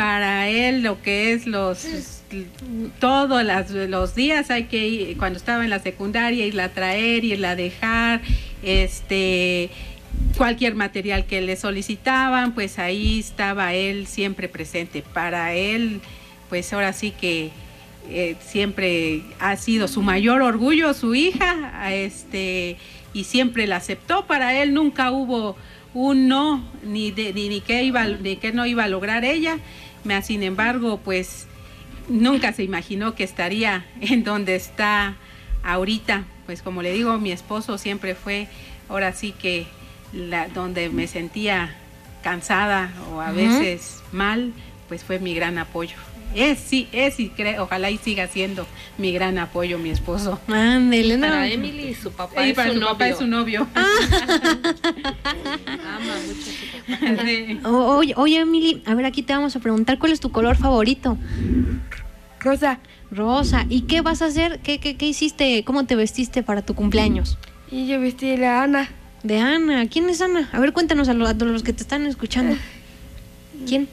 Para él lo que es los todos los días hay que ir, cuando estaba en la secundaria, irla a traer, irla a dejar, este cualquier material que le solicitaban, pues ahí estaba él siempre presente. Para él, pues ahora sí que eh, siempre ha sido su mayor orgullo su hija, este, y siempre la aceptó. Para él nunca hubo un no, ni, de, ni, ni, que iba, ni que no iba a lograr ella. Sin embargo, pues nunca se imaginó que estaría en donde está ahorita. Pues como le digo, mi esposo siempre fue, ahora sí que la, donde me sentía cansada o a veces mal, pues fue mi gran apoyo. Es, sí, es y creo, ojalá y siga siendo mi gran apoyo mi esposo. Ándele, no. Para Emily su papá y para su, papá es su novio. Ama mucho su papá. oye, oye, Emily, a ver, aquí te vamos a preguntar cuál es tu color favorito. Rosa. Rosa. ¿Y qué vas a hacer? ¿Qué, qué, qué hiciste? ¿Cómo te vestiste para tu cumpleaños? Y yo vestí de la Ana. De Ana. ¿Quién es Ana? A ver, cuéntanos a los, los que te están escuchando. ¿Quién?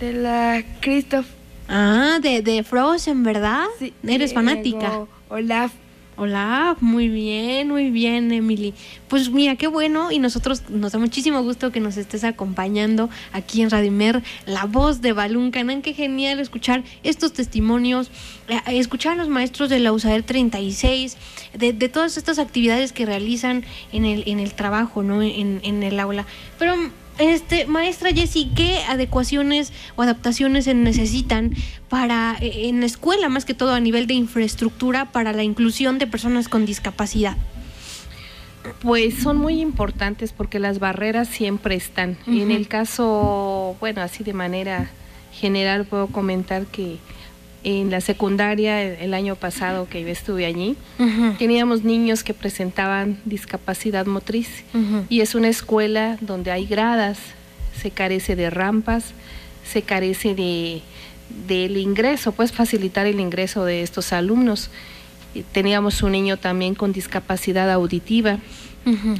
De la Christoph. Ah, de, de Frozen, ¿verdad? Sí. Eres fanática. Olaf. Hola, muy bien, muy bien, Emily. Pues mira, qué bueno y nosotros nos da muchísimo gusto que nos estés acompañando aquí en Radio Mer, la voz de Balún Canán. Qué genial escuchar estos testimonios, eh, escuchar a los maestros de la USAER 36, de, de, todas estas actividades que realizan en el, en el trabajo, ¿no? En, en el aula. Pero este, maestra Jessie, ¿qué adecuaciones o adaptaciones se necesitan para eh, en la escuela, más que todo a nivel de infraestructura, para la inclusión de personas con discapacidad? Pues son muy importantes porque las barreras siempre están. En el caso, bueno, así de manera general puedo comentar que en la secundaria el año pasado que yo estuve allí, teníamos niños que presentaban discapacidad motriz. Y es una escuela donde hay gradas, se carece de rampas, se carece de del ingreso, pues facilitar el ingreso de estos alumnos. teníamos un niño también con discapacidad auditiva.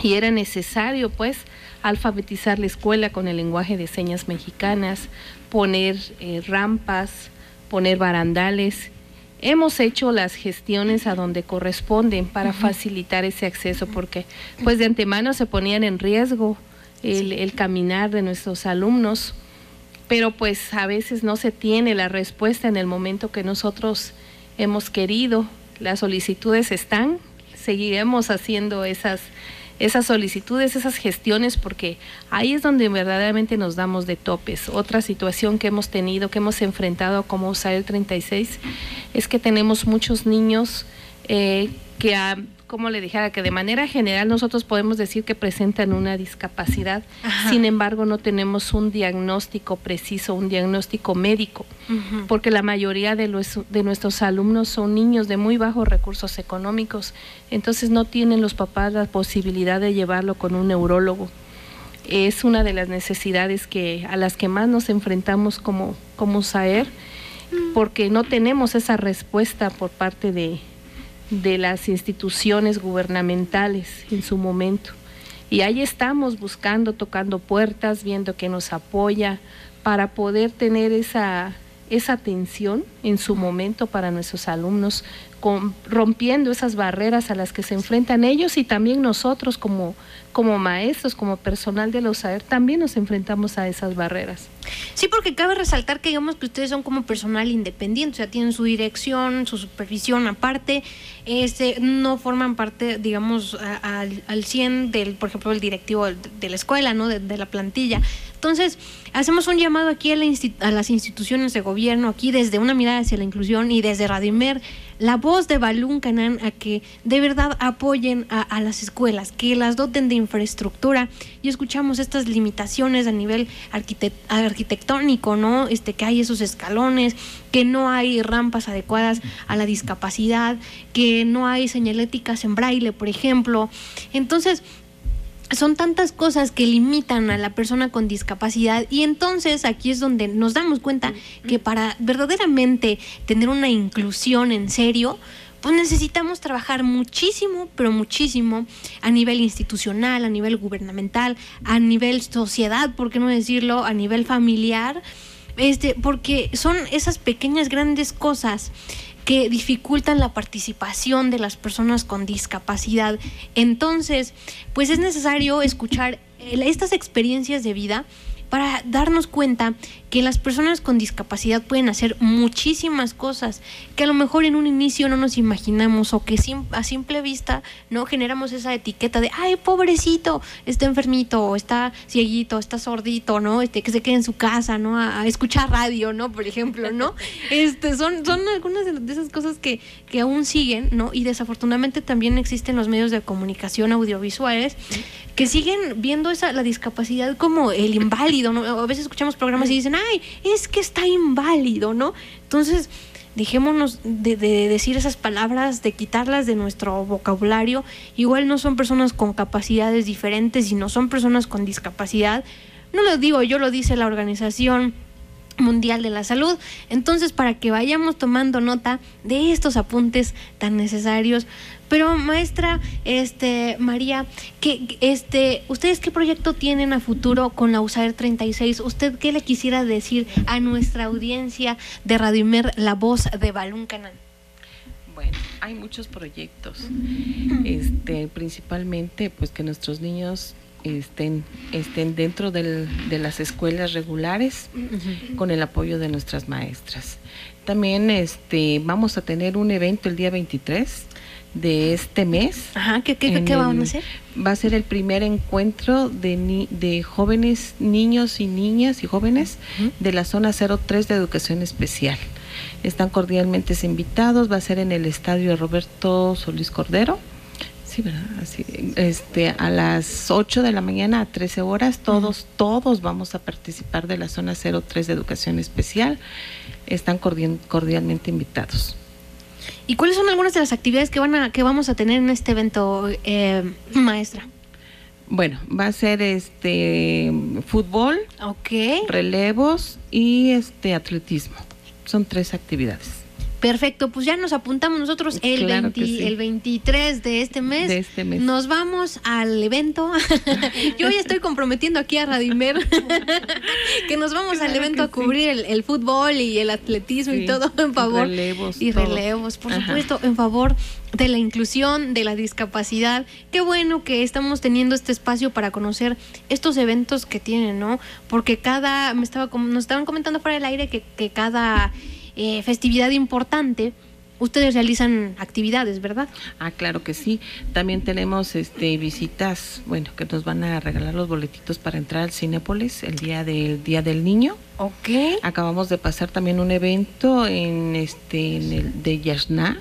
Y era necesario pues alfabetizar la escuela con el lenguaje de señas mexicanas, poner eh, rampas, poner barandales. Hemos hecho las gestiones a donde corresponden para facilitar ese acceso porque pues de antemano se ponían en riesgo el, caminar de nuestros alumnos, pero pues a veces no se tiene la respuesta en el momento que nosotros hemos querido. Las solicitudes están, seguiremos haciendo esas esas solicitudes, esas gestiones, porque ahí es donde verdaderamente nos damos de topes. Otra situación que hemos tenido, que hemos enfrentado como usar el 36, es que tenemos muchos niños eh, que como le dijera, que de manera general nosotros podemos decir que presentan una discapacidad, sin embargo no tenemos un diagnóstico preciso, un diagnóstico médico, porque la mayoría de, los, de nuestros alumnos son niños de muy bajos recursos económicos, entonces no tienen los papás la posibilidad de llevarlo con un neurólogo. Es una de las necesidades que, a las que más nos enfrentamos como, como SAER, porque no tenemos esa respuesta por parte de, de las instituciones gubernamentales en su momento. Y ahí estamos buscando, tocando puertas, viendo que nos apoya para poder tener esa, esa atención en su momento para nuestros alumnos, rompiendo esas barreras a las que se enfrentan ellos y también nosotros como, como maestros, como personal de los también nos enfrentamos a esas barreras. Sí, porque cabe resaltar que digamos que ustedes son como personal independiente, o sea, tienen su dirección, su supervisión aparte, este, no forman parte, digamos, al, al 100 del, por ejemplo, el directivo de la escuela, ¿no? De, la plantilla. Entonces, hacemos un llamado aquí a, a las instituciones de gobierno, aquí desde una mirada hacia la inclusión y desde Radimer la voz de Balún Canán a que de verdad apoyen a, las escuelas, que las doten de infraestructura. Y escuchamos estas limitaciones a nivel arquitectónico, ¿no? Este, que hay esos escalones, que no hay rampas adecuadas a la discapacidad, que no hay señaléticas en braille, por ejemplo. Entonces, son tantas cosas que limitan a la persona con discapacidad y entonces aquí es donde nos damos cuenta que para verdaderamente tener una inclusión en serio, pues necesitamos trabajar muchísimo, pero muchísimo a nivel institucional, a nivel gubernamental, a nivel sociedad, por qué no decirlo, a nivel familiar, este, porque son esas pequeñas grandes cosas que dificultan la participación de las personas con discapacidad. Entonces, pues es necesario escuchar estas experiencias de vida para darnos cuenta que las personas con discapacidad pueden hacer muchísimas cosas que a lo mejor en un inicio no nos imaginamos o que a simple vista no generamos esa etiqueta de ay pobrecito está enfermito o está cieguito está sordito no este que se quede en su casa no a, escuchar radio no por ejemplo no este son son algunas de esas cosas que que aún siguen no y desafortunadamente también existen los medios de comunicación audiovisuales que siguen viendo esa la discapacidad como el inválido ¿no? a veces escuchamos programas y dicen ay, es que está inválido, ¿no? Entonces, dejémonos de, decir esas palabras, de quitarlas de nuestro vocabulario. Igual no son personas con capacidades diferentes, y no son personas con discapacidad. No lo digo yo, lo dice la Organización Mundial de la Salud. Entonces, para que vayamos tomando nota de estos apuntes tan necesarios, pero maestra, este María, que este, ¿ustedes qué proyecto tienen a futuro con la USAER 36? ¿Usted qué le quisiera decir a nuestra audiencia de Radio Imer, la voz de Balún Canal? Bueno, hay muchos proyectos. Este, principalmente pues que nuestros niños estén, estén dentro de las escuelas regulares con el apoyo de nuestras maestras. También este, vamos a tener un evento el día 23 de este mes. Ajá, ¿qué, qué, qué van a hacer? Va a ser el primer encuentro de, de jóvenes, niños y niñas y jóvenes de la zona 03 de educación especial. Están cordialmente invitados, va a ser en el estadio Roberto Solís Cordero. Sí, ¿verdad? Así, este, a las 8 de la mañana a 13 horas, todos, todos vamos a participar de la zona 03 de educación especial. Están cordialmente invitados. ¿Y cuáles son algunas de las actividades que van a que vamos a tener en este evento, eh, maestra? Bueno, va a ser este fútbol, okay. relevos y este atletismo. Son tres actividades. Perfecto, pues ya nos apuntamos nosotros el, el 23 de este, mes. de este mes. Nos vamos al evento. Yo ya estoy comprometiendo aquí a Radimer que nos vamos al evento a cubrir el, fútbol y el atletismo y todo en favor. Relevos. Y relevos, por supuesto, en favor de la inclusión, de la discapacidad. Qué bueno que estamos teniendo este espacio para conocer estos eventos que tienen, ¿no? Porque cada, me estaba, nos estaban comentando fuera del aire que, que cada eh, festividad importante, ustedes realizan actividades, ¿verdad? Ah, claro que sí. También tenemos este visitas, bueno, que nos van a regalar los boletitos para entrar al Cinépolis el día del Día del Niño. Ok. Acabamos de pasar también un evento en este en el de Yashna.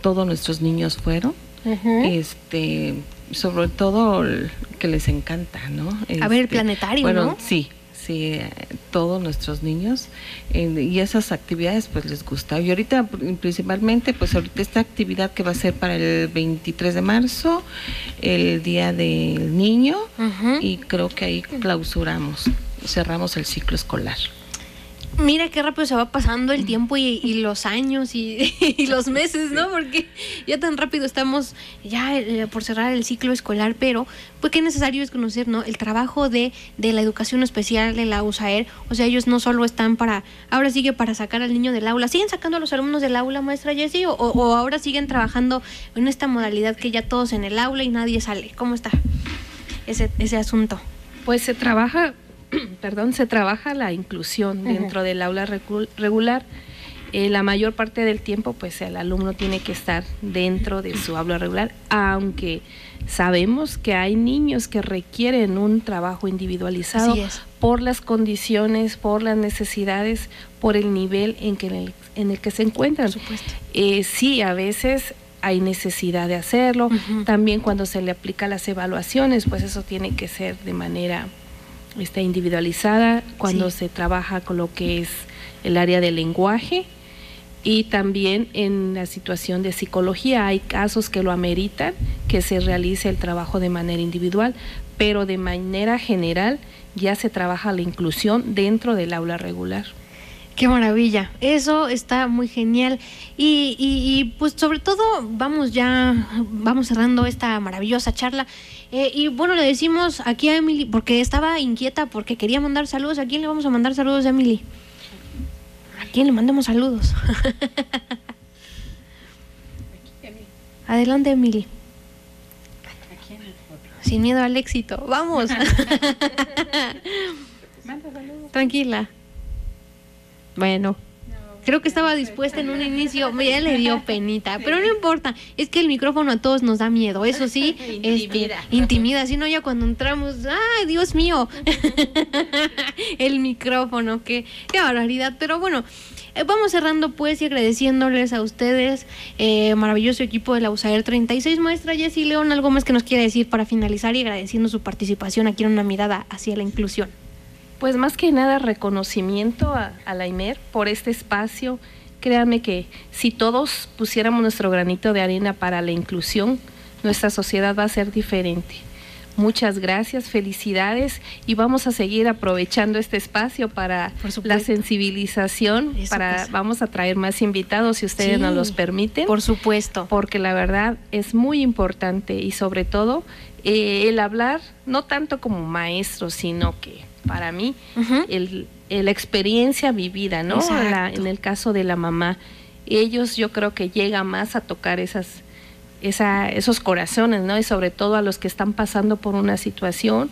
Todos nuestros niños fueron. Este, sobre todo que les encanta, ¿no? a ver, el este, planetario, bueno, Sí, sí, todos nuestros niños y esas actividades pues les gusta. Y ahorita principalmente pues ahorita esta actividad que va a ser para el 23 de marzo, el Día del Niño y creo que ahí clausuramos, cerramos el ciclo escolar. Mira qué rápido se va pasando el tiempo y, los años y, los meses, ¿no? Porque ya tan rápido estamos ya eh, por cerrar el ciclo escolar, pero pues qué necesario es conocer, ¿no? El trabajo de, de la educación especial de la USAER, o sea, ellos no solo están para, ahora sigue para sacar al niño del aula, ¿siguen sacando a los alumnos del aula, maestra Jessie? O, o ahora siguen trabajando en esta modalidad que ya todos en el aula y nadie sale? ¿Cómo está ese, ese asunto? Pues se trabaja perdón, se trabaja la inclusión dentro del aula regular. Eh, la mayor parte del tiempo, pues el alumno tiene que estar dentro de su aula regular, aunque sabemos que hay niños que requieren un trabajo individualizado por las condiciones, por las necesidades, por el nivel en, que en, el, que se encuentran. Eh, sí, a veces hay necesidad de hacerlo. También cuando se le aplica las evaluaciones, pues eso tiene que ser de manera está individualizada cuando se trabaja con lo que es el área del lenguaje y también en la situación de psicología hay casos que lo ameritan que se realice el trabajo de manera individual, pero de manera general ya se trabaja la inclusión dentro del aula regular. Qué maravilla, eso está muy genial y, y, pues sobre todo vamos ya, vamos cerrando esta maravillosa charla eh, y bueno, le decimos aquí a Emily, porque estaba inquieta, porque quería mandar saludos. ¿A quién le vamos a mandar saludos, Emily? ¿A quién le mandamos saludos? Adelante, Emily. Sin miedo al éxito. Vamos. Tranquila. Bueno. Creo que estaba dispuesta en un inicio, ya le dio penita, pero no importa, es que el micrófono a todos nos da miedo, eso sí, intimida, este, intimida, si no ya cuando entramos, ay Dios mío, el micrófono, qué, qué barbaridad, pero bueno, eh, vamos cerrando pues y agradeciéndoles a ustedes, eh, maravilloso equipo de la USAER 36, maestra Jessy León, algo más que nos quiere decir para finalizar y agradeciendo su participación aquí en una mirada hacia la inclusión. Pues más que nada reconocimiento a, la IMER por este espacio. Créanme que si todos pusiéramos nuestro granito de arena para la inclusión, nuestra sociedad va a ser diferente. Muchas gracias, felicidades y vamos a seguir aprovechando este espacio para la sensibilización, para vamos a traer más invitados si ustedes nos los permiten. Por supuesto. Porque la verdad es muy importante y sobre todo eh, el hablar no tanto como maestro, sino que para mí, el, la experiencia vivida, ¿no? en el caso de la mamá, ellos yo creo que llega más a tocar esas, esa, esos corazones, ¿no? Y sobre todo a los que están pasando por una situación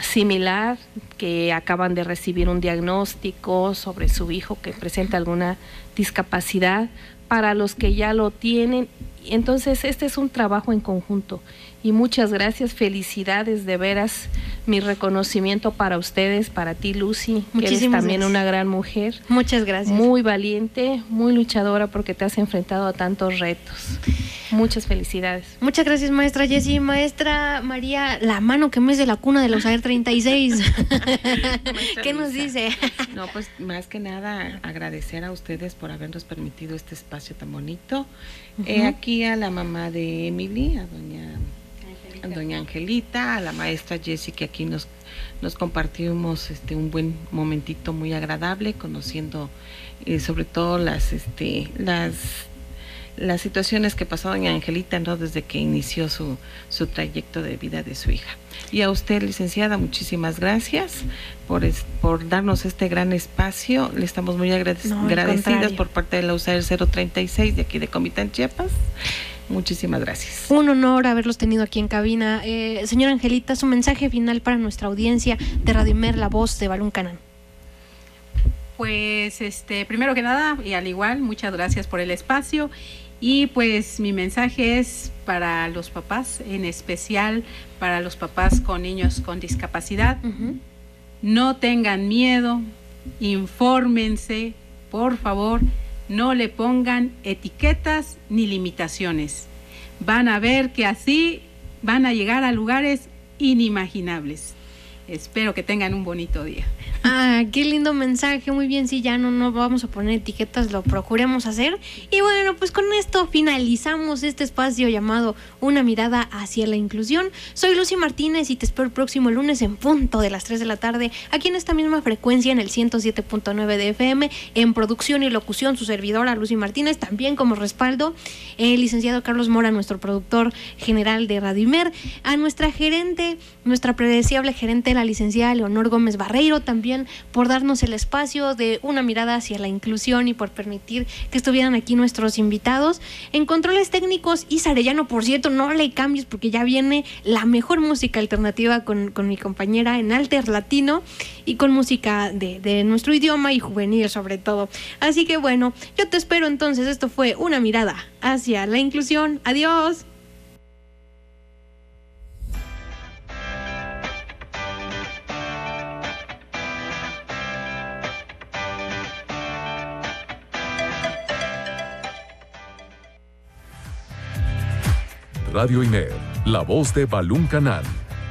similar, que acaban de recibir un diagnóstico sobre su hijo que presenta alguna discapacidad, para los que ya lo tienen. Entonces, este es un trabajo en conjunto y muchas gracias, felicidades de veras, mi reconocimiento para ustedes, para ti Lucy, que eres también una gran mujer. Muchas gracias. Muy valiente, muy luchadora porque te has enfrentado a tantos retos. Muchas felicidades. Muchas gracias, maestra Jessie. Maestra María, la mano que me es de la cuna de los AER 36. ¿Qué nos dice? no, pues más que nada agradecer a ustedes por habernos permitido este espacio tan bonito. Eh, aquí a la mamá de Emily, a doña doña Angelita, a la maestra Jessie que aquí nos, nos compartimos este, un buen momentito muy agradable, conociendo eh, sobre todo las, este, las, las situaciones que pasó doña Angelita ¿no? desde que inició su, su trayecto de vida de su hija. Y a usted, licenciada, muchísimas gracias por, por darnos este gran espacio. Le estamos muy agradecidas por parte de la USAIR 036 de aquí de Comitán Chiapas. Muchísimas gracias. Un honor haberlos tenido aquí en cabina. Eh, señora Angelita, su mensaje final para nuestra audiencia de Radio Imer, la voz de Balún Canán. Pues, este, primero que nada, y al igual, muchas gracias por el espacio. Y pues mi mensaje es para los papás, en especial para los papás con niños con discapacidad. No tengan miedo, infórmense, por favor no le pongan etiquetas ni limitaciones. Van a ver que así van a llegar a lugares inimaginables. Espero que tengan un bonito día. Ah, qué lindo mensaje. Muy bien, sí, ya no, no vamos a poner etiquetas, lo procuremos hacer. Y bueno, pues con esto finalizamos este espacio llamado Una mirada hacia la inclusión. Soy Lucy Martínez y te espero el próximo lunes en punto de las 3 de la tarde, aquí en esta misma frecuencia en el 107.9 de FM, en producción y locución, su servidora Lucy Martínez, también como respaldo, el licenciado Carlos Mora, nuestro productor general de Radio Imer, a nuestra gerente, nuestra predeciable gerente, la licenciada Leonor Gómez Barreiro, también por darnos el espacio de una mirada hacia la inclusión y por permitir que estuvieran aquí nuestros invitados. En controles técnicos, y Sarellano, por cierto, no le cambies porque ya viene la mejor música alternativa con, con mi compañera en Alter Latino y con música de, de nuestro idioma y juvenil sobre todo. Así que bueno, yo te espero entonces. Esto fue una mirada hacia la inclusión. Adiós. Radio INER, la voz de Balún Canal,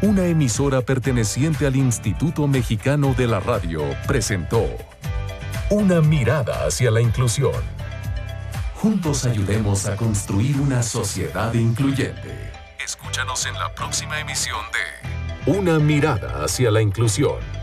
una emisora perteneciente al Instituto Mexicano de la Radio, presentó Una mirada hacia la inclusión. Juntos ayudemos a construir una sociedad incluyente. Escúchanos en la próxima emisión de Una mirada hacia la inclusión.